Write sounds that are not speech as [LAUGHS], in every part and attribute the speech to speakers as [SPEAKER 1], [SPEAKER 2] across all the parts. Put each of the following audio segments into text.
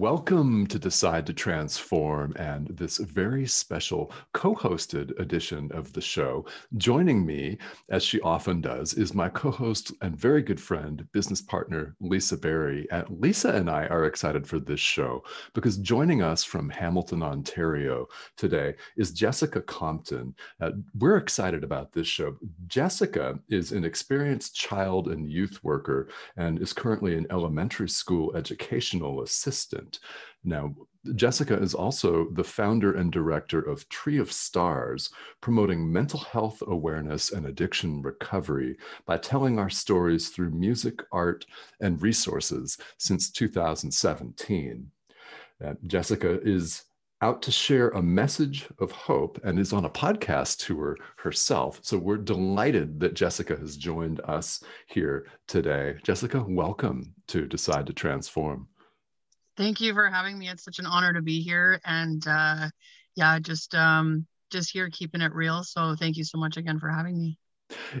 [SPEAKER 1] Welcome to Decide to Transform and this very special co hosted edition of the show. Joining me, as she often does, is my co host and very good friend, business partner, Lisa Berry. And Lisa and I are excited for this show because joining us from Hamilton, Ontario today is Jessica Compton. Uh, we're excited about this show. Jessica is an experienced child and youth worker and is currently an elementary school educational assistant. Now, Jessica is also the founder and director of Tree of Stars, promoting mental health awareness and addiction recovery by telling our stories through music, art, and resources since 2017. Uh, Jessica is out to share a message of hope and is on a podcast tour herself. So we're delighted that Jessica has joined us here today. Jessica, welcome to Decide to Transform.
[SPEAKER 2] Thank you for having me. It's such an honor to be here. And uh, yeah, just um, just here keeping it real. So thank you so much again for having me.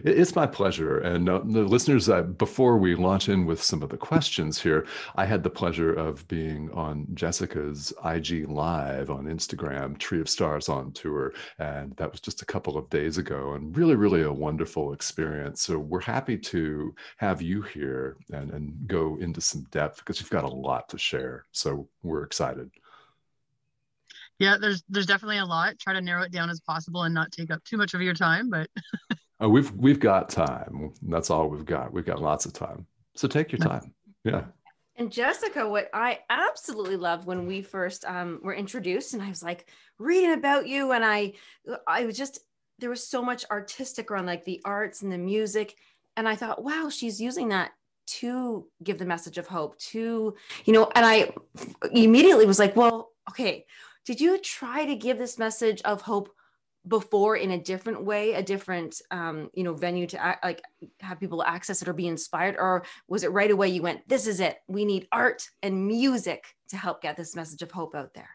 [SPEAKER 1] It's my pleasure. And uh, the listeners, uh, before we launch in with some of the questions here, I had the pleasure of being on Jessica's IG Live on Instagram, Tree of Stars on tour. And that was just a couple of days ago and really, really a wonderful experience. So we're happy to have you here and, and go into some depth because you've got a lot to share. So we're excited.
[SPEAKER 2] Yeah, there's there's definitely a lot. Try to narrow it down as possible and not take up too much of your time, but [LAUGHS]
[SPEAKER 1] Oh, we've we've got time. That's all we've got. We've got lots of time. So take your time. Yeah.
[SPEAKER 3] And Jessica, what I absolutely loved when we first um, were introduced, and I was like reading about you, and I, I was just there was so much artistic around like the arts and the music, and I thought, wow, she's using that to give the message of hope to you know, and I immediately was like, well, okay, did you try to give this message of hope before in a different way a different um, you know venue to act, like have people access it or be inspired or was it right away you went this is it. We need art and music to help get this message of hope out there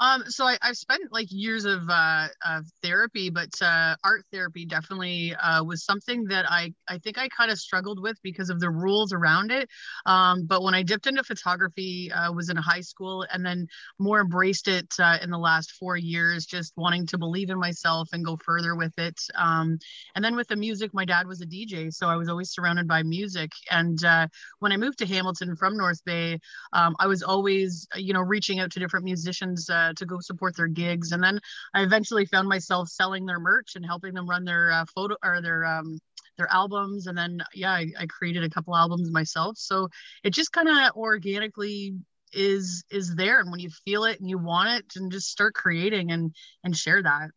[SPEAKER 2] um, so I, have spent like years of, uh, of therapy, but uh, art therapy definitely uh, was something that I, I think I kind of struggled with because of the rules around it. Um, but when I dipped into photography, uh, was in high school and then more embraced it uh, in the last four years, just wanting to believe in myself and go further with it. Um, and then with the music, my dad was a DJ, so I was always surrounded by music. And uh, when I moved to Hamilton from North Bay, um, I was always, you know, reaching out to different musicians to go support their gigs. And then I eventually found myself selling their merch and helping them run their uh, photo or their um, their albums. And then yeah, I, I created a couple albums myself. So it just kind of organically is is there and when you feel it and you want it and just start creating and and share that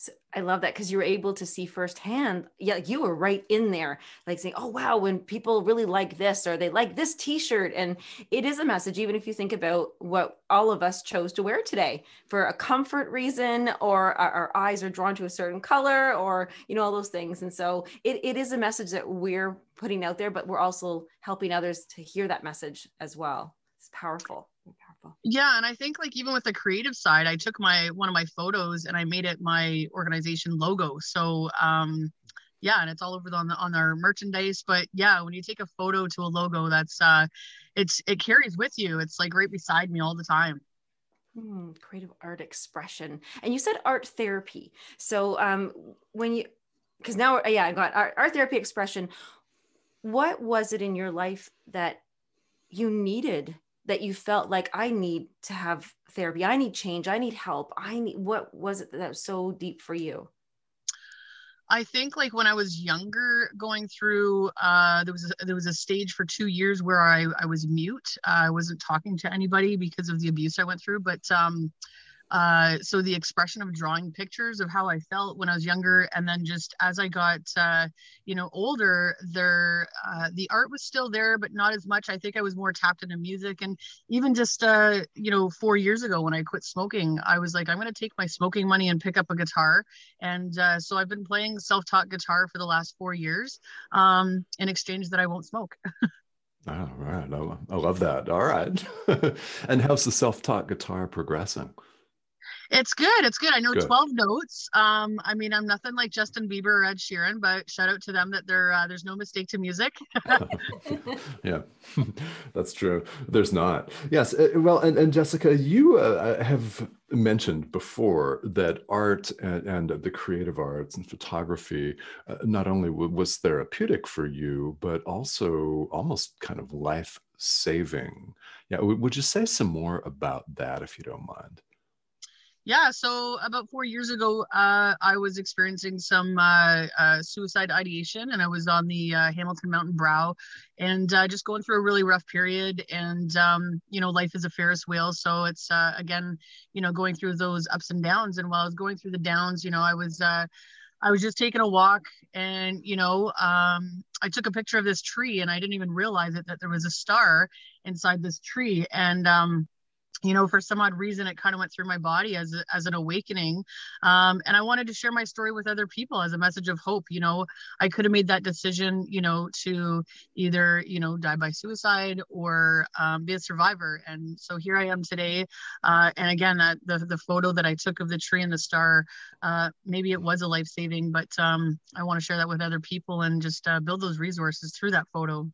[SPEAKER 3] so I love that because you were able to see firsthand. Yeah, you were right in there, like saying, "Oh wow, when people really like this or they like this T-shirt," and it is a message. Even if you think about what all of us chose to wear today for a comfort reason, or our, our eyes are drawn to a certain color, or you know all those things. And so it, it is a message that we're putting out there, but we're also helping others to hear that message as well. It's powerful
[SPEAKER 2] powerful. Yeah, and I think like even with the creative side, I took my one of my photos and I made it my organization logo. So um yeah, and it's all over the, on the on our merchandise. But yeah, when you take a photo to a logo, that's uh it's it carries with you. It's like right beside me all the time.
[SPEAKER 3] Hmm, creative art expression. And you said art therapy. So um when you because now yeah, I got art, art therapy expression. What was it in your life that you needed that you felt like I need to have therapy, I need change, I need help. I need what was it that was so deep for you?
[SPEAKER 2] I think like when I was younger, going through, uh, there was a, there was a stage for two years where I, I was mute. Uh, I wasn't talking to anybody because of the abuse I went through. But um, uh, so the expression of drawing pictures of how I felt when I was younger, and then just as I got, uh, you know, older, there uh, the art was still there, but not as much. I think I was more tapped into music, and even just, uh, you know, four years ago when I quit smoking, I was like, I'm going to take my smoking money and pick up a guitar, and uh, so I've been playing self-taught guitar for the last four years, um, in exchange that I won't smoke. [LAUGHS]
[SPEAKER 1] All right, I love that. All right, [LAUGHS] and how's the self-taught guitar progressing?
[SPEAKER 2] It's good. It's good. I know good. 12 notes. Um, I mean, I'm nothing like Justin Bieber or Ed Sheeran, but shout out to them that there uh, there's no mistake to music. [LAUGHS] [LAUGHS]
[SPEAKER 1] yeah, [LAUGHS] that's true. There's not. Yes. Uh, well, and, and Jessica, you uh, have mentioned before that art and, and, the creative arts and photography uh, not only w- was therapeutic for you, but also almost kind of life saving. Yeah. W- would you say some more about that if you don't mind?
[SPEAKER 2] Yeah, so about four years ago, uh, I was experiencing some uh, uh, suicide ideation, and I was on the uh, Hamilton Mountain Brow, and uh, just going through a really rough period. And um, you know, life is a Ferris wheel, so it's uh, again, you know, going through those ups and downs. And while I was going through the downs, you know, I was I was just taking a walk, and you know, um, I took a picture of this tree, and I didn't even realize it that there was a star inside this tree, and um, you know for some odd reason it kind of went through my body as as an awakening um, and i wanted to share my story with other people as a message of hope you know? I could have made that decision you know to either you know die by suicide or um, be a survivor and so here i am today uh, and again that the, the photo that i took of the tree and the star uh, maybe it was a life-saving but um, i want to share that with other people and just uh, build those resources through that photo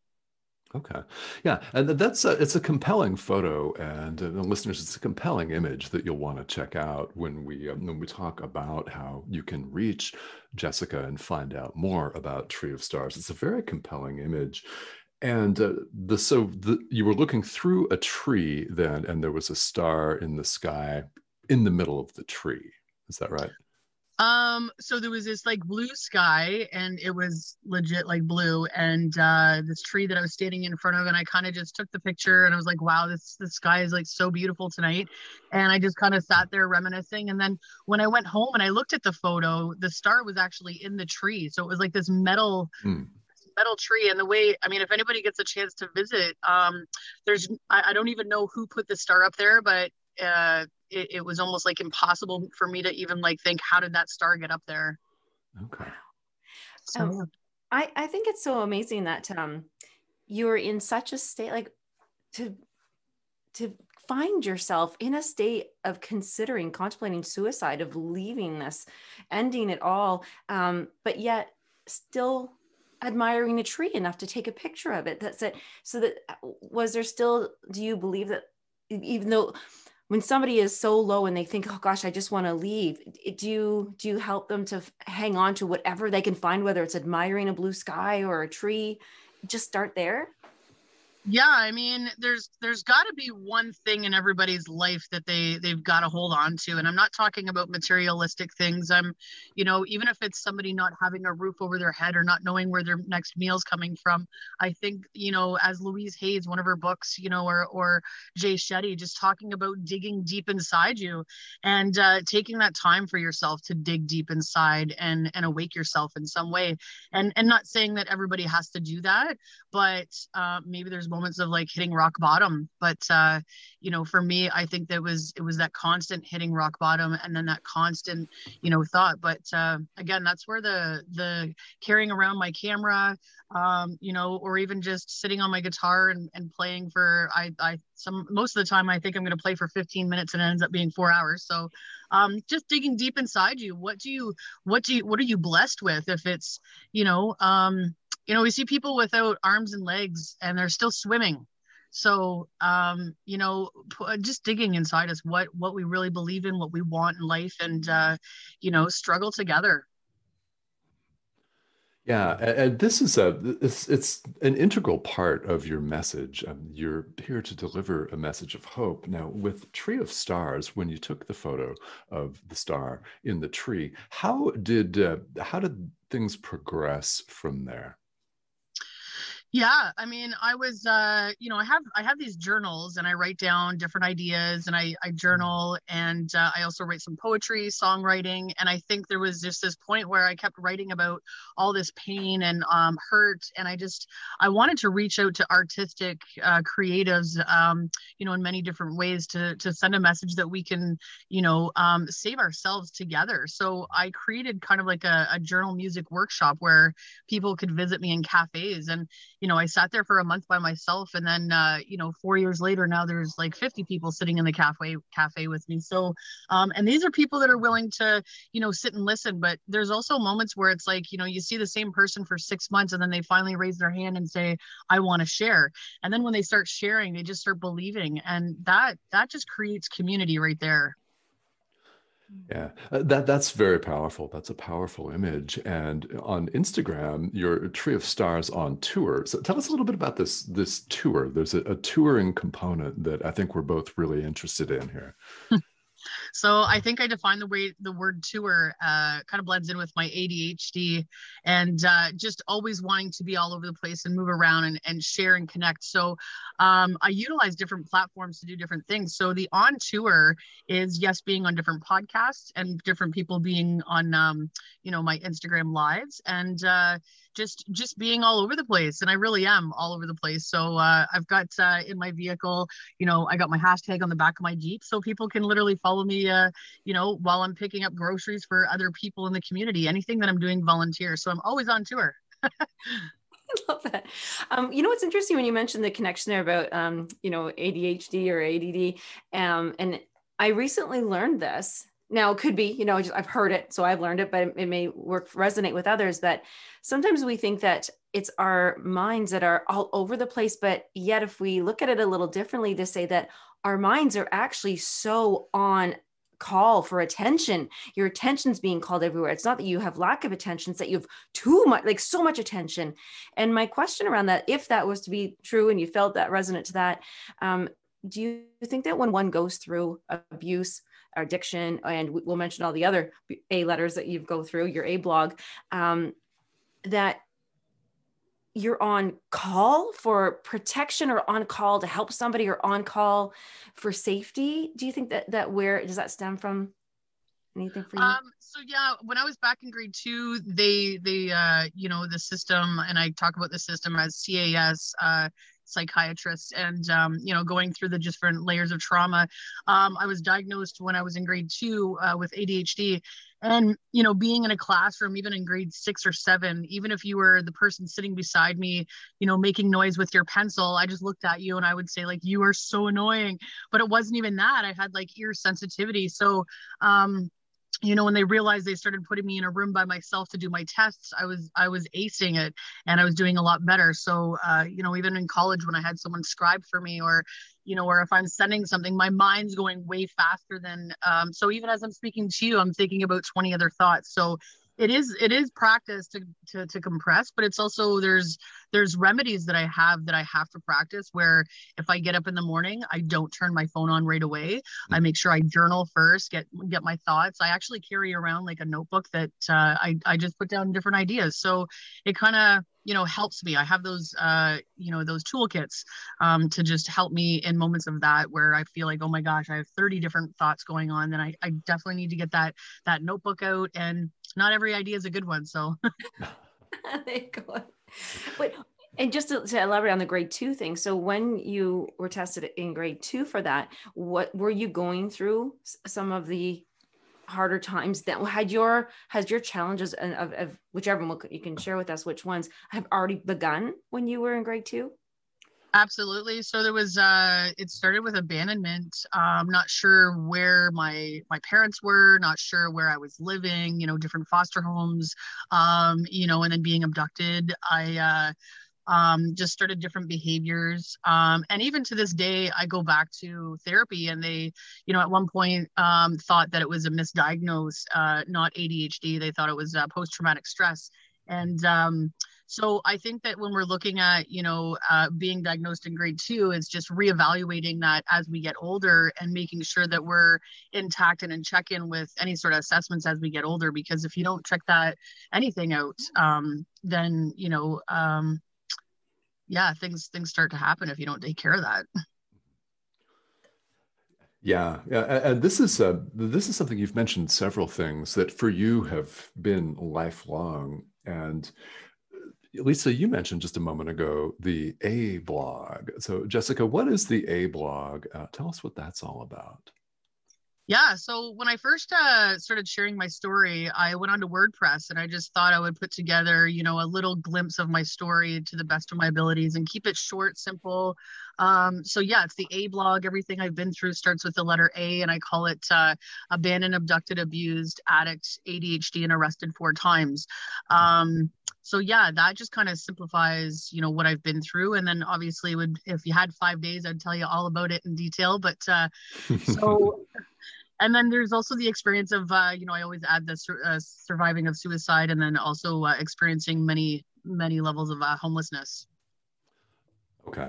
[SPEAKER 1] Okay, yeah, and that's a, it's a compelling photo, and uh, listeners, it's a compelling image that you'll want to check out when we um, when we talk about how you can reach Jessica and find out more about Tree of Stars. It's a very compelling image, and uh, the so the, you were looking through a tree then, and there was a star in the sky in the middle of the tree. Is that right?
[SPEAKER 2] Um, so there was this like blue sky and it was legit like blue and uh this tree that I was standing in front of and I kind of just took the picture and I was like, wow, this the sky is like so beautiful tonight. And I just kind of sat there reminiscing. And then when I went home and I looked at the photo, the star was actually in the tree. So it was like this metal mm metal tree and the way i mean if anybody gets a chance to visit um there's I, I, don't even know who put the star up there but uh it, it was almost like impossible for me to even like think how did that star get up there?
[SPEAKER 1] Okay.
[SPEAKER 3] So um, i i think it's so amazing that um you're in such a state like to to find yourself in a state of considering contemplating suicide of leaving this ending it all um, but yet still admiring a tree enough to take a picture of it that's it so that was there still do you believe that even though when somebody is so low and they think oh gosh i just want to leave do you do you help them to hang on to whatever they can find whether it's admiring a blue sky or a tree? Just start there
[SPEAKER 2] yeah i mean there's there's got to be one thing in everybody's life that they they've got to hold on to and i'm not talking about materialistic things. I'm you know even if it's somebody not having a roof over their head or not knowing where their next meal's coming from i think you know as Louise Hay's one of her books you know or or jay shetty just talking about digging deep inside you and uh, taking that time for yourself to dig deep inside and and awake yourself in some way. And and not saying that everybody has to do that but uh, maybe there's moments of like hitting rock bottom. But uh you know for me i think that was it was that constant hitting rock bottom and then that constant you know thought. But uh again that's where the the carrying around my camera um you know or even just sitting on my guitar and, and playing for i i some most of the time i think i'm going to play for 15 minutes and it ends up being four hours. So um just digging deep inside you what do you what do you what are you blessed with if it's you know um you know we see people without arms and legs and they're still swimming so um you know just digging inside us what what we really believe in what we want in life and uh you know struggle together
[SPEAKER 1] yeah, and this is a it's, it's an integral part of your message. Um, you're here to deliver a message of hope. Now, with Tree of Stars, when you took the photo of the star in the tree, how did uh, how did things progress from there?
[SPEAKER 2] Yeah, I mean, I was, uh, you know, I have I have these journals and I write down different ideas and I I journal and uh, I also write some poetry, songwriting, and I think there was just this point where I kept writing about all this pain and um, hurt, and I just I wanted to reach out to artistic uh, creatives, um, you know, in many different ways to to send a message that we can, you know, um, save ourselves together. So I created kind of like a, a journal music workshop where people could visit me in cafes and you know, I sat there for a month by myself, and then uh, you know, four years later, now there's like 50 people sitting in the cafe cafe with me. So, um, and these are people that are willing to, you know, sit and listen. But there's also moments where it's like, you know, you see the same person for six months, and then they finally raise their hand and say, "I want to share." And then when they start sharing, they just start believing, and that that just creates community right there.
[SPEAKER 1] Yeah, uh, that that's very powerful. That's a powerful image. And on Instagram, your Tree of Stars on tour. So tell us a little bit about this this tour. There's a, a touring component that I think we're both really interested in here. [LAUGHS]
[SPEAKER 2] So I think I define the way the word tour uh, kind of blends in with my ADHD and uh, just always wanting to be all over the place and move around and, and share and connect. So um, I utilize different platforms to do different things. So the on tour is yes, being on different podcasts and different people being on, um, you know, my Instagram lives and uh, just just being all over the place and i really am all over the place so uh, i've got uh, in my vehicle you know i got my hashtag on the back of my jeep so people can literally follow me uh, you know while i'm picking up groceries for other people in the community anything that i'm doing volunteer. So i'm always on tour.
[SPEAKER 3] I [LAUGHS] [LAUGHS] love that. Um, you know what's interesting when you mentioned the connection there about um, you know ADHD or ADD, um, and I recently learned this. Now it could be you know i've heard it so i've learned it but it may work resonate with others that sometimes we think that it's our minds that are all over the place but yet if we look at it a little differently to say that our minds are actually so on call for attention. Your attention's being called everywhere. It's not that you have lack of attention it's that you have too much like so much attention. And my question around that if that was to be true and you felt that resonant to that um, do you think that when one goes through abuse or addiction, and we'll mention all the other A letters that you go through, your A blog, um, that you're on call for protection or on call to help somebody or on call for safety. Do you think that that where does that stem from? Anything for you?
[SPEAKER 2] Um, so yeah, when I was back in grade two, they they uh, you know the system, and I talk about the system as CAS, uh, psychiatrist and um, you know going through the different layers of trauma. Um, i was diagnosed when i was in grade two uh, with adhd and you know being in a classroom even in grade six or seven even if you were the person sitting beside me you know making noise with your pencil i just looked at you and i would say like you are so annoying. But it wasn't even that. I had like ear sensitivity. So um you know when they realized they started putting me in a room by myself to do my tests i was i was acing it and i was doing a lot better. So uh, you know even in college when i had someone scribe for me or you know or if i'm sending something my mind's going way faster than um, so even as i'm speaking to you i'm thinking about 20 other thoughts. So it is it is practice to, to to compress but it's also there's there's remedies that i have that i have to practice where if i get up in the morning i don't turn my phone on right away. I make sure i journal first get get my thoughts. I actually carry around like a notebook that uh, i i just put down different ideas. So it kind of you know helps me. I have those uh you know those toolkits um to just help me in moments of that where i feel like oh my gosh i have 30 different thoughts going on then i, I definitely need to get that that notebook out. And not every idea is a good one so. [LAUGHS]
[SPEAKER 3] There you go [LAUGHS] but and just to, to, elaborate on the grade two thing so when you were tested in grade two for that what were you going through some of the harder times that had your has your challenges of, of whichever one you can share with us which ones have already begun when you were in grade two
[SPEAKER 2] absolutely so there was uh it started with abandonment i'm not sure where my my parents were not sure where i was living you know different foster homes um you know and then being abducted i uh um, just started different behaviors. Um, and even to this day, I go back to therapy, and they, you know, at one point um, thought that it was a misdiagnosed, uh, not ADHD. They thought it was uh, post traumatic stress. And um, so I think that when we're looking at, you know, uh, being diagnosed in grade two, is just reevaluating that as we get older and making sure that we're intact and in check in with any sort of assessments as we get older. Because if you don't check that anything out, um, then you know um, yeah, things things start to happen if you don't take care of that.
[SPEAKER 1] Yeah, and this is this is something you've mentioned several things that for you have been lifelong. And Lisa, you mentioned just a moment ago the A blog. So, Jessica, what is the A blog? Uh, tell us what that's all about.
[SPEAKER 2] Yeah. So when I first uh, started sharing my story, I went onto WordPress and I just thought I would put together, you know, a little glimpse of my story to the best of my abilities and keep it short, simple. Um, so yeah, it's the A blog. Everything I've been through starts with the letter A, and I call it uh, abandoned, abducted, abused, addict, ADHD, and arrested four times. Um, so yeah that just kind of simplifies you know what i've been through and then obviously would if you had five days i'd tell you all about it in detail but uh [LAUGHS] so and then there's also the experience of uh you know i always add the uh, surviving of suicide and then also uh, experiencing many many levels of uh, homelessness
[SPEAKER 1] Okay.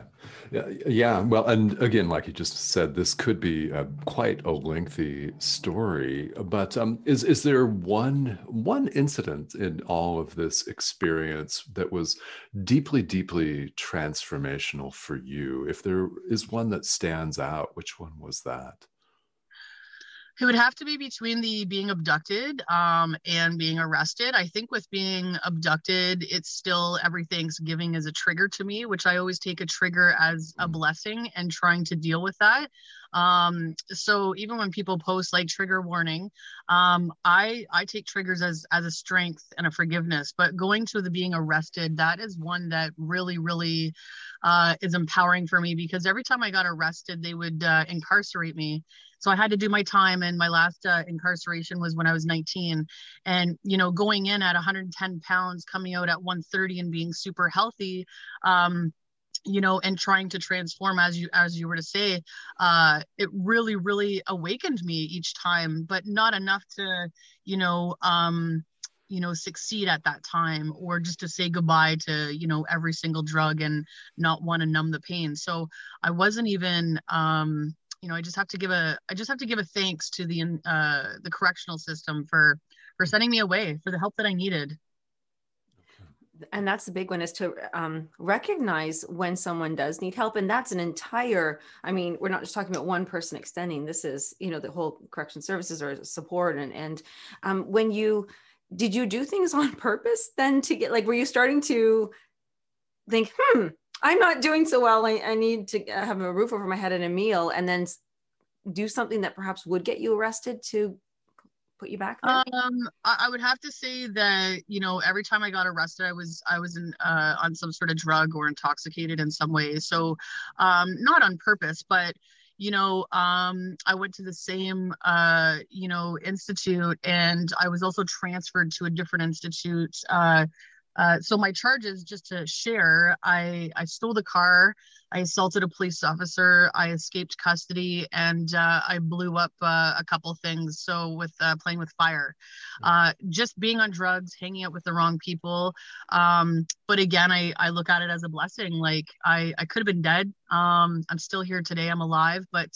[SPEAKER 1] Yeah, yeah. Well, and again, like you just said, this could be a, quite a lengthy story. But um, is is there one one incident in all of this experience that was deeply, deeply transformational for you? If there is one that stands out, which one was that?
[SPEAKER 2] It would have to be between the being abducted um, and being arrested. I think with being abducted, it's still everything's giving as a trigger to me, which I always take a trigger as a mm. blessing and trying to deal with that. Um, so even when people post like trigger warning, um, I I take triggers as as a strength and a forgiveness. But going to the being arrested, that is one that really really uh, is empowering for me because every time I got arrested, they would uh, incarcerate me so I had to do my time, and my last uh, incarceration was when I was 19. And you know, going in at 110 pounds, coming out at 130, and being super healthy. Um, you know and trying to transform as you as you were to say uh it really really awakened me each time but not enough to you know um you know succeed at that time or just to say goodbye to you know every single drug and not want to numb the pain. So i wasn't even um you know i just have to give a i just have to give a thanks to the uh the correctional system for for sending me away for the help that i needed
[SPEAKER 3] and that's the big one is to um, recognize when someone does need help and that's an entire i mean we're not just talking about one person extending this is you know the whole correction services or support and and um, when you did you do things [LAUGHS] on purpose then to get like were you starting to think hmm I'm not doing so well. I, I need to have a roof over my head and a meal, and then do something that perhaps would get you arrested to put you back there?
[SPEAKER 2] Um, I, would have to say that you know every time I got arrested, I was I was in uh, on some sort of drug or intoxicated in some way. So, um, not on purpose, but you know um, i went to the same uh, you know institute and i was also transferred to a different institute uh, uh, so my charges, just to share, I I stole the car, I assaulted a police officer, I escaped custody, and uh, I blew up uh, a couple things. So with uh, playing with fire, uh, just being on drugs, hanging out with the wrong people. Um, but again, I I look at it as a blessing. Like I I could have been dead. Um, I'm still here today. I'm alive, but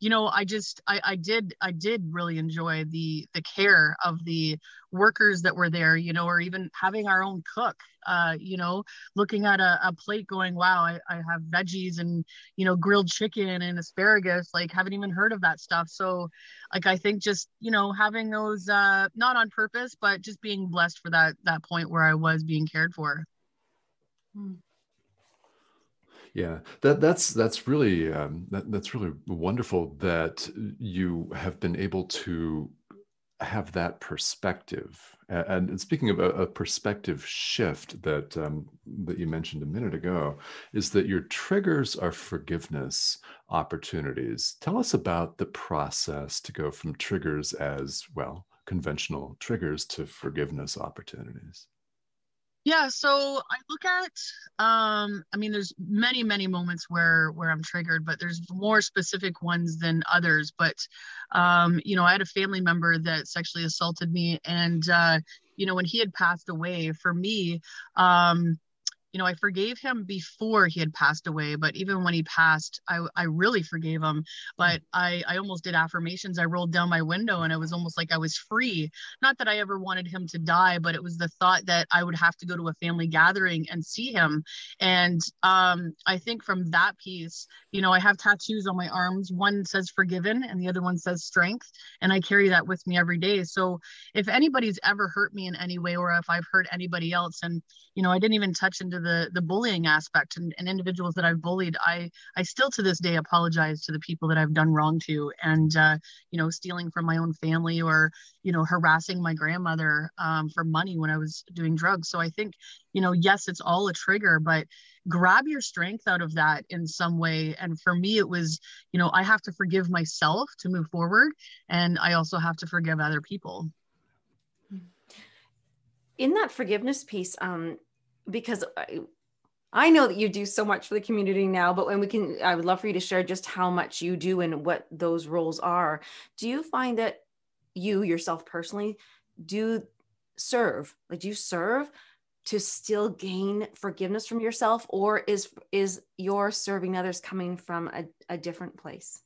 [SPEAKER 2] you know i just I, I did i did really enjoy the the care of the workers that were there you know or even having our own cook uh you know looking at a, a plate going wow I, I have veggies and you know grilled chicken and asparagus like haven't even heard of that stuff so like i think just you know having those uh not on purpose but just being blessed for that that point where i was being cared for
[SPEAKER 1] hmm. Yeah, that that's that's really um, that, that's really wonderful that you have been able to have that perspective. And, and speaking of a, a, perspective shift that um, that you mentioned a minute ago, is that your triggers are forgiveness opportunities. Tell us about the process to go from triggers as well conventional triggers to forgiveness opportunities.
[SPEAKER 2] Yeah, so I look at um I mean there's many many moments where where I'm triggered, but there's more specific ones than others, but um you know, I had a family member that sexually assaulted me and uh you know, when he had passed away for me um you know, I forgave him before he had passed away, but even when he passed, I, I really forgave him. But I, I almost did affirmations. I rolled down my window and it was almost like I was free. Not that I ever wanted him to die, but it was the thought that I would have to go to a family gathering and see him. And um, I think from that piece, you know, I have tattoos on my arms. One says forgiven and the other one says strength. And I carry that with me every day. So if anybody's ever hurt me in any way, or if I've hurt anybody else, and, you know, I didn't even touch into the, the the bullying aspect and, and individuals that I've bullied, I, I still to this day apologize to the people that I've done wrong to. And, uh, you know, stealing from my own family or, you know, harassing my grandmother um, for money when I was doing drugs. So I think, you know, yes, it's all a trigger, but grab your strength out of that in some way. And for me, it was, you know, I have to forgive myself to move forward. And I also have to forgive other people.
[SPEAKER 3] In that forgiveness piece, um, because I, I know that you do so much for the community now, but when we can, I would love for you to share just how much you do and what those roles are. Do you find that you yourself personally do serve? Like, do you serve to still gain forgiveness from yourself or is is your serving others coming from a, a different place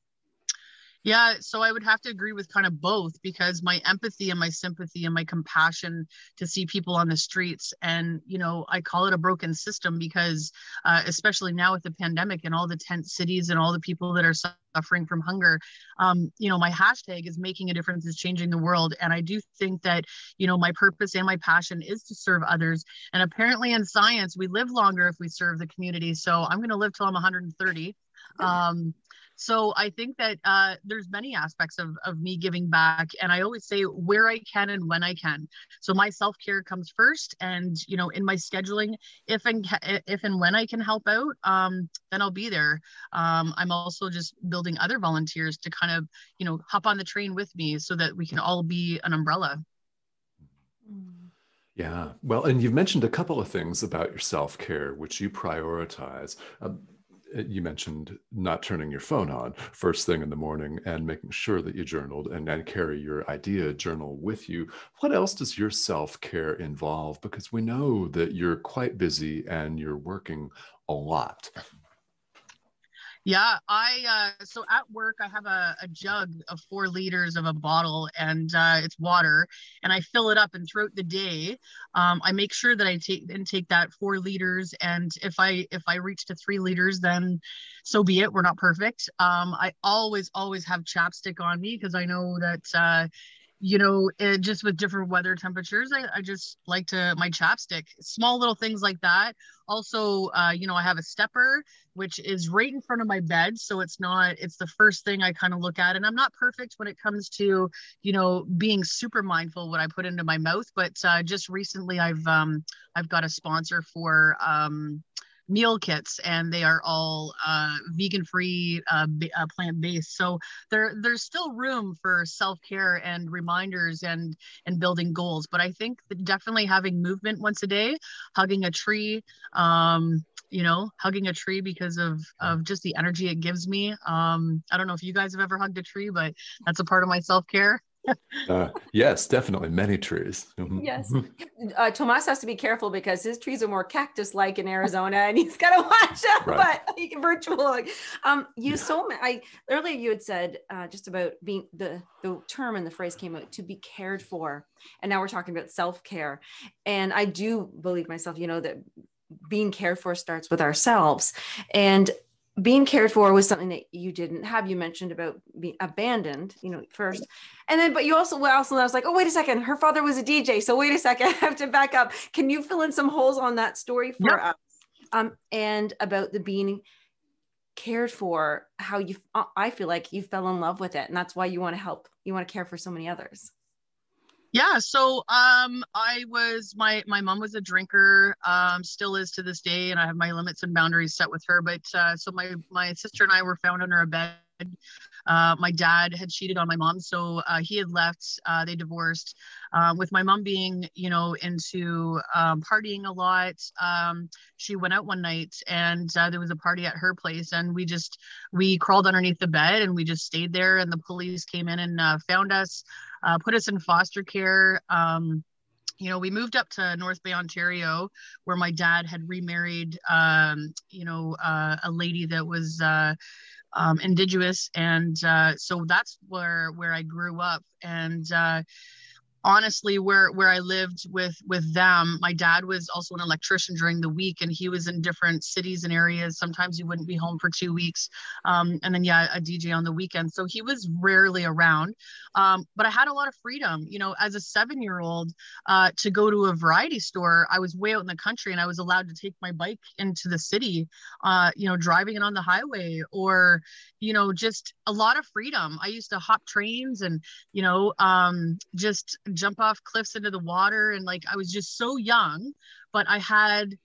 [SPEAKER 2] yeah, so I would have to agree with kind of both because my empathy and my sympathy and my compassion to see people on the streets. And, you know, I call it a broken system because, uh, especially now with the pandemic and all the tent cities and all the people that are suffering from hunger, um, you know, my hashtag is making a difference, is changing the world. And I do think that, you know, my purpose and my passion is to serve others. And apparently in science, we live longer if we serve the community. So I'm going to live till I'm 130. Um, so I think that uh, there's many aspects of, of me giving back. And I always say where I can and when I can. So my self-care comes first. And, you know, in my scheduling, if and, if and when I can help out, um, then I'll be there. Um, I'm also just building other volunteers to kind of, you know, hop on the train with me so that we can all be an umbrella.
[SPEAKER 1] Yeah. Well, and you've mentioned a couple of things about your self care, which you prioritize. Um, Uh, you mentioned not turning your phone on first thing in the morning and making sure that you journaled and, and carry your idea journal with you. What else does your self care involve? Because we know that you're quite busy and you're working a lot.
[SPEAKER 2] Yeah, I uh, so at work I have a, a jug of four liters of a bottle and uh, it's water, and I fill it up. And throughout the day, um, I make sure that I take and take that four liters. And if I if I reach to three liters, then so be it. We're not perfect. Um, I always always have chapstick on me because I know that uh, you know, it, just with different weather temperatures, I, I just like to my chapstick, small little things like that. Also, uh, you know, I have a stepper, which is right in front of my bed. So it's not, it's the first thing I kind of look at. And I'm not perfect when it comes to, you know, being super mindful what I put into my mouth. But uh, just recently I've, um, I've got a sponsor for, um, meal kits and they are all uh, vegan free uh, uh, plant based so there there's still room for self-care and reminders and and building goals. But i think definitely having movement once a day hugging a tree um, you know hugging a tree because of of just the energy it gives me. Um, i don't know if you guys have ever hugged a tree but that's a part of my self-care
[SPEAKER 1] uh, yes, definitely many trees.
[SPEAKER 3] Mm-hmm. yes, uh, Tomas has to be careful because his trees are more cactus-like in Arizona, and he's got to [LAUGHS] watch out. Right. But like, virtual, um, you yeah. so I earlier you had said uh, just about being the the term and the phrase came out to be cared for, and now we're talking about self care, and I do believe myself, you know that being cared for starts with ourselves, and being cared for was something that you didn't have. You mentioned about being abandoned, you know, first. And then, but you also, well, also, I was like, oh, wait a second. Her father was a DJ. So wait a second. [LAUGHS] I have to back up. Can you fill in some holes on that story for yep. us? Um, and about the being cared for, how you, I feel like you fell in love with it. And that's why you want to help, you want to care for so many others.
[SPEAKER 2] Yeah, so um, I was my my mom was a drinker, um, still is to this day, and I have my limits and boundaries set with her. But uh, so my my sister and I were found under a bed. Uh, my dad had cheated on my mom, so uh, he had left. Uh, they divorced. Um, with my mom being, you know, into um, partying a lot, um, she went out one night and uh, there was a party at her place, and we just we crawled underneath the bed and we just stayed there. And the police came in and uh, found us uh, put us in foster care. Um, you know, we moved up to North Bay, Ontario, where my dad had remarried, um, you know, uh, a lady that was uh, um, indigenous, and uh, so that's where where I grew up. And uh, honestly where where i lived with with them my dad was also an electrician during the week and he was in different cities and areas. Sometimes he wouldn't be home for two weeks um, and then yeah a dj on the weekend. So he was rarely around um, but i had a lot of freedom. You know as a seven year old uh, to go to a variety store i was way out in the country and i was allowed to take my bike into the city uh, you know driving it on the highway or you know just a lot of freedom. I used to hop trains and you know um, just jump off cliffs into the water and like I was just so young but I had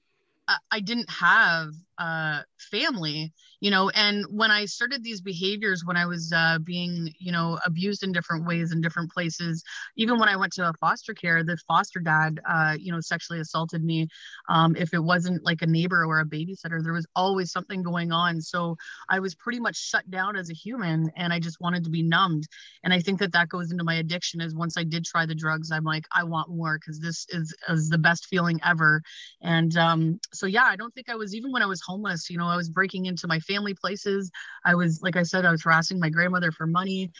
[SPEAKER 2] I didn't have uh, family, you know, and when I started these behaviors, when I was uh, being, you know, abused in different ways in different places, even when I went to a foster care, the foster dad, uh, you know, sexually assaulted me. Um, if it wasn't like a neighbor or a babysitter, there was always something going on. So I was pretty much shut down as a human and I just wanted to be numbed. And I think that that goes into my addiction is once I did try the drugs, I'm like, I want more because this is, is the best feeling ever. And um, so, yeah, I don't think I was, even when I was homeless. You know, I was breaking into my family places. I was, like I said, I was harassing my grandmother for money.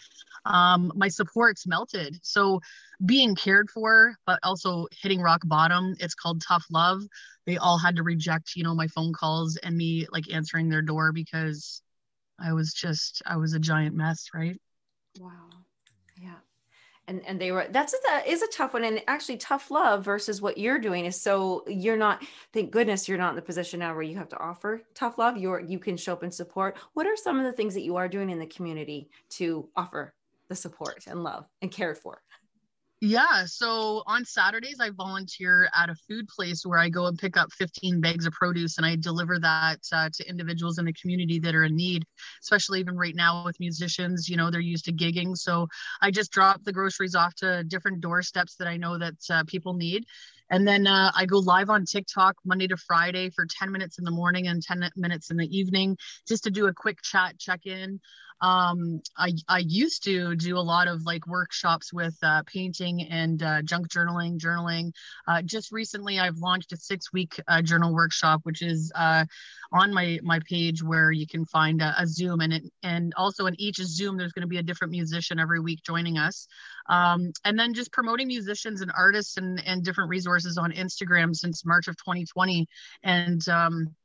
[SPEAKER 2] Um, my supports melted. So being cared for, but also hitting rock bottom, it's called tough love. They all had to reject, you know, my phone calls and me like answering their door because I was just, I was a giant mess, right?
[SPEAKER 3] Wow. And and they were that's a, that is a tough one. And actually tough love versus what you're doing is so you're not thank goodness you're not in the position now where you have to offer tough love. You're you can show up and support. What are some of the things that you are doing in the community to offer the support and love and cared for
[SPEAKER 2] yeah. So on Saturdays, I volunteer at a food place where I go and pick up 15 bags of produce and I deliver that uh, to individuals in the community that are in need, especially even right now with musicians. You know, they're used to gigging. So I just drop the groceries off to different doorsteps that I know that uh, people need. And then uh, I go live on TikTok Monday to Friday for 10 minutes in the morning and 10 minutes in the evening just to do a quick chat check in um, I, I used to do a lot of like workshops with uh, painting and uh, junk journaling, journaling. Uh, just recently, I've launched a six week uh, journal workshop, which is uh, on my, my page where you can find a, a Zoom. And, it, and also in each Zoom, there's going to be a different musician every week joining us. Um, and then just promoting musicians and artists and, and different resources on Instagram since March of 2020. And um,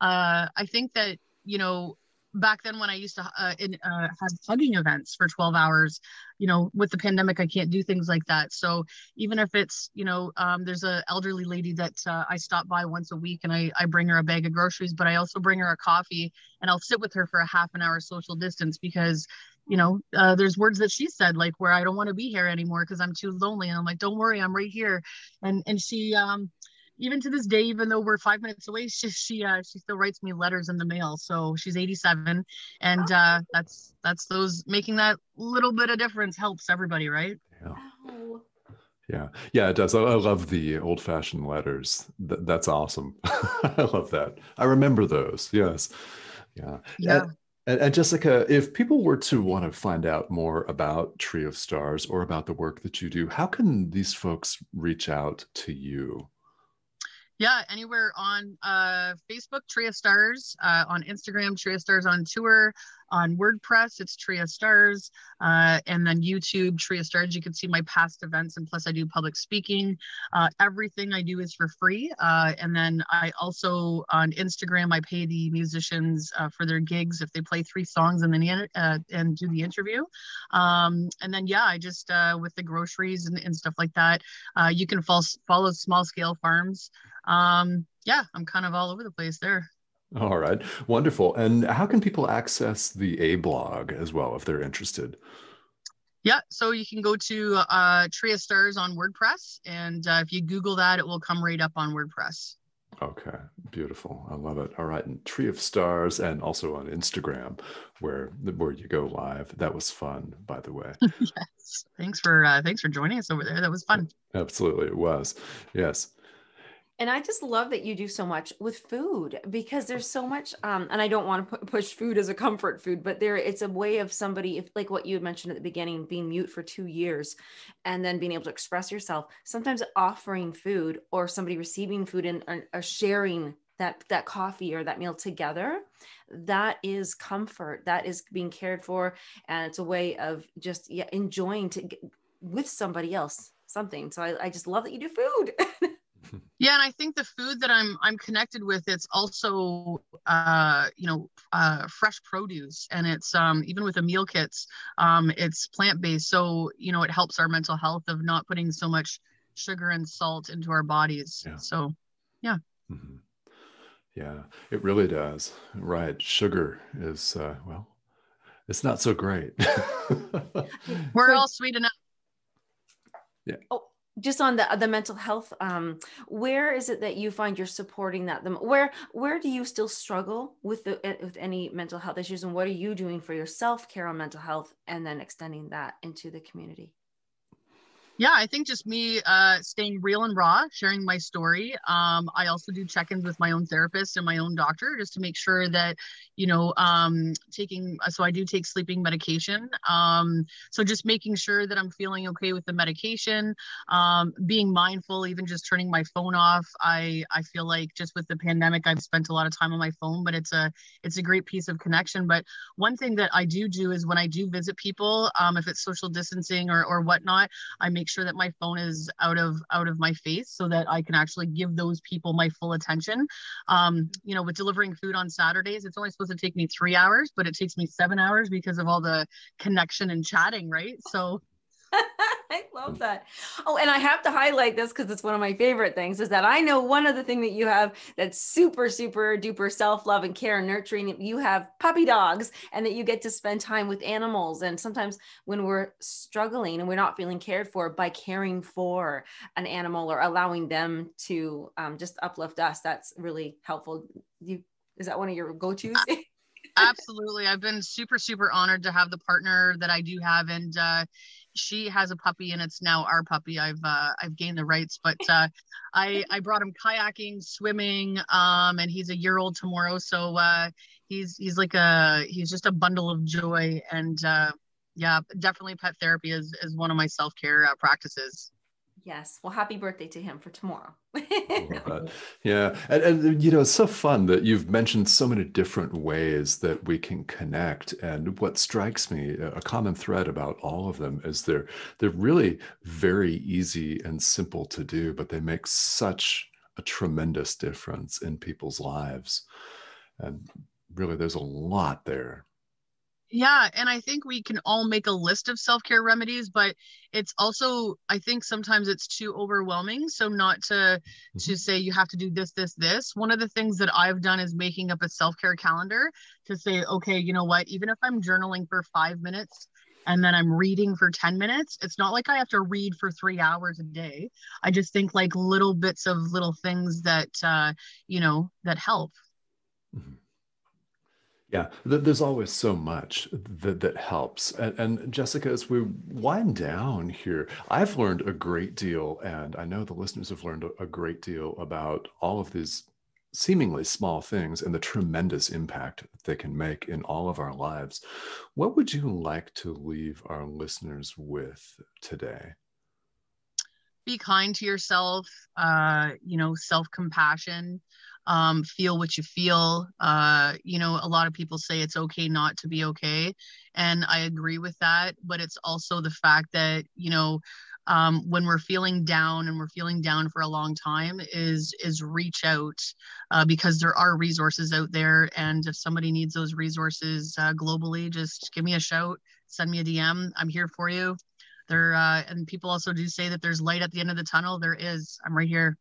[SPEAKER 2] uh, I think that, you know, back then when I used to uh, in, uh, have hugging events for 12 hours, you know, with the pandemic, I can't do things like that. So even if it's, you know, um, there's a elderly lady that uh, I stop by once a week and I, I bring her a bag of groceries, but I also bring her a coffee and I'll sit with her for a half an hour social distance because, you know, uh, there's words that she said like where I don't want to be here anymore because I'm too lonely. And I'm like, don't worry, I'm right here. And, and she, um, even to this day, even though we're five minutes away, she she uh, she still writes me letters in the mail. So she's 87, and uh, that's that's those making that little bit of difference helps everybody, right?
[SPEAKER 1] Yeah. Yeah, yeah, it does. I, I love the old-fashioned letters. Th- that's awesome. [LAUGHS] I love that. I remember those. Yes, yeah.
[SPEAKER 2] Yeah.
[SPEAKER 1] And, and, and, Jessica, if people were to want to find out more about Tree of Stars or about the work that you do, how can these folks reach out to you?
[SPEAKER 2] Yeah anywhere on uh, facebook Tree of Stars uh, on instagram Tree of Stars on tour on wordpress it's Tree of Stars uh, and then youtube Tree of Stars. You can see my past events and plus i do public speaking. Uh, everything i do is for free uh, and then i also on instagram i pay the musicians uh, for their gigs if they play three songs and then and do the interview. Um, and then yeah i just with the groceries and, and stuff like that you can follow, follow small scale farms. Um, yeah, I'm kind of all over the place there.
[SPEAKER 1] All right, wonderful. And how can people access the A blog as well if they're interested?
[SPEAKER 2] Yeah, so you can go to uh, Tree of Stars on WordPress, and uh, if you Google that, it will come right up on WordPress.
[SPEAKER 1] Okay, beautiful. I love it. All right, and Tree of Stars, and also on Instagram, where where you go live. That was fun, by the way. [LAUGHS]
[SPEAKER 2] yes, thanks for uh, thanks for joining us over there. That was fun.
[SPEAKER 1] Absolutely, it was. Yes.
[SPEAKER 3] And I just love that you do so much with food because there's so much, um, and I don't want to push food as a comfort food, but there it's a way of somebody, if like what you had mentioned at the beginning, being mute for two years and then being able to express yourself. Sometimes offering food or somebody receiving food and or sharing that that coffee or that meal together that is comfort that is being cared for and it's a way of just yeah enjoying to with somebody else something so I, I just love that you do food [LAUGHS]
[SPEAKER 2] yeah and i think the food that i'm i'm connected with it's also uh you know uh fresh produce and it's um even with the meal kits um it's plant-based so you know it helps our mental health of not putting so much sugar and salt into our bodies yeah. so yeah mm-hmm.
[SPEAKER 1] yeah it really does right sugar is uh well it's not so great [LAUGHS]
[SPEAKER 2] we're all sweet enough
[SPEAKER 1] yeah
[SPEAKER 3] oh just on the the mental health um where is it that you find you're supporting that them where where do you still struggle with the eh, with any mental health issues? And what are you doing for your self-care on mental health and then extending that into the community
[SPEAKER 2] yeah i think just me uh, staying real and raw sharing my story. Um, i also do check-ins with my own therapist and my own doctor just to make sure that you know um, taking so i do take sleeping medication. Um, so just making sure that i'm feeling okay with the medication. Um, being mindful even just turning my phone off. I i feel like just with the pandemic i've spent a lot of time on my phone but it's a it's a great piece of connection. But one thing that i do do is when i do visit people um, if it's social distancing or, or whatnot i make sure that my phone is out of out of my face so that I can actually give those people my full attention. Um, you know, with delivering food on Saturdays, it's only supposed to take me three hours, but it takes me seven hours because of all the connection and chatting, right? So [LAUGHS]
[SPEAKER 3] I love that. Oh, and I have to highlight this because it's one of my favorite things is that I know one other thing that you have that's super, super duper self love and care and nurturing. You have puppy dogs and that you get to spend time with animals. And sometimes when we're struggling and we're not feeling cared for by caring for an animal or allowing them to um, just uplift us, that's really helpful. You is that one of your go tos?
[SPEAKER 2] Absolutely. I've been super, super honored to have the partner that I do have. And, uh, she has a puppy and it's now our puppy. I've uh, I've gained the rights, but uh, I I brought him kayaking, swimming, um, and he's a year old tomorrow. So uh, he's he's like a he's just a bundle of joy, and uh, yeah, definitely pet therapy is is one of my self care uh, practices.
[SPEAKER 3] Yes. Well, happy birthday to him for tomorrow. [LAUGHS]
[SPEAKER 1] Oh yeah. And, and, you know, it's so fun that you've mentioned so many different ways that we can connect. And what strikes me, a common thread about all of them is they're, they're really very easy and simple to do, but they make such a tremendous difference in people's lives. And really, there's a lot there
[SPEAKER 2] yeah, and I think we can all make a list of self-care remedies, but it's also I think sometimes it's too overwhelming. So not to mm-hmm. to say you have to do this, this, this. One of the things that I've done is making up a self-care calendar to say, okay, you know what, even if I'm journaling for five minutes and then I'm reading for 10 minutes, it's not like I have to read for three hours a day. I just think like little bits of little things that uh, you know, that help. Mm-hmm.
[SPEAKER 1] Yeah, there's always so much that, that helps. And, and, Jessica, as we wind down here, I've learned a great deal, and I know the listeners have learned a, great deal about all of these seemingly small things and the tremendous impact they can make in all of our lives. What would you like to leave our listeners with today?
[SPEAKER 2] Be kind to yourself, uh, you know, self compassion um, feel what you feel. Uh, you know, a lot of people say it's okay not to be okay. And I agree with that. But it's also the fact that, you know, um, when we're feeling down and we're feeling down for a long time is is reach out uh, because there are resources out there and if somebody needs those resources uh, globally just give me a shout send me a dm i'm here for you there uh, and people also do say that there's light at the end of the tunnel there is i'm right here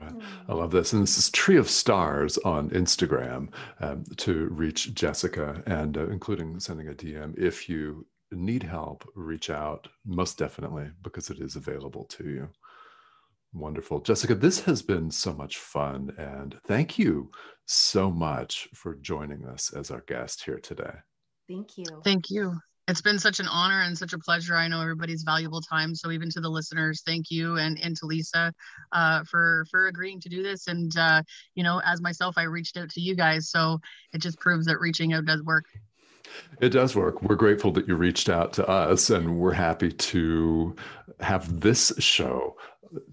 [SPEAKER 1] I mm. love this. And this is Tree of Stars on Instagram um, to reach Jessica and uh, including sending a DM. If you need help, reach out most definitely because it is available to you. Wonderful. Jessica, this has been so much fun. And thank you so much for joining us as our guest here today.
[SPEAKER 3] Thank you.
[SPEAKER 2] Thank you. It's been such an honor and such a pleasure. I know everybody's valuable time. So even to the listeners, thank you, and and to Lisa uh, for for agreeing to do this. And uh, you know, as myself, I reached out to you guys, so it just proves that reaching out does work.
[SPEAKER 1] It does work. We're grateful that you reached out to us, and we're happy to have this show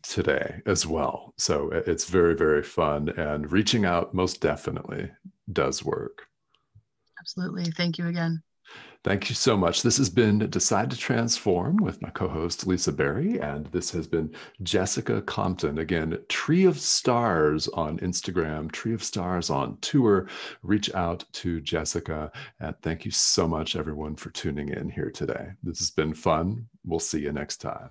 [SPEAKER 1] today as well. So it's very, very fun, and reaching out most definitely does work.
[SPEAKER 2] Absolutely. Thank you again.
[SPEAKER 1] Thank you so much. This has been Decide to Transform with my co host, Lisa Berry. And this has been Jessica Compton. Again, Tree of Stars on Instagram, Tree of Stars on tour. Reach out to Jessica. And thank you so much, everyone, for tuning in here today. This has been fun. We'll see you next time.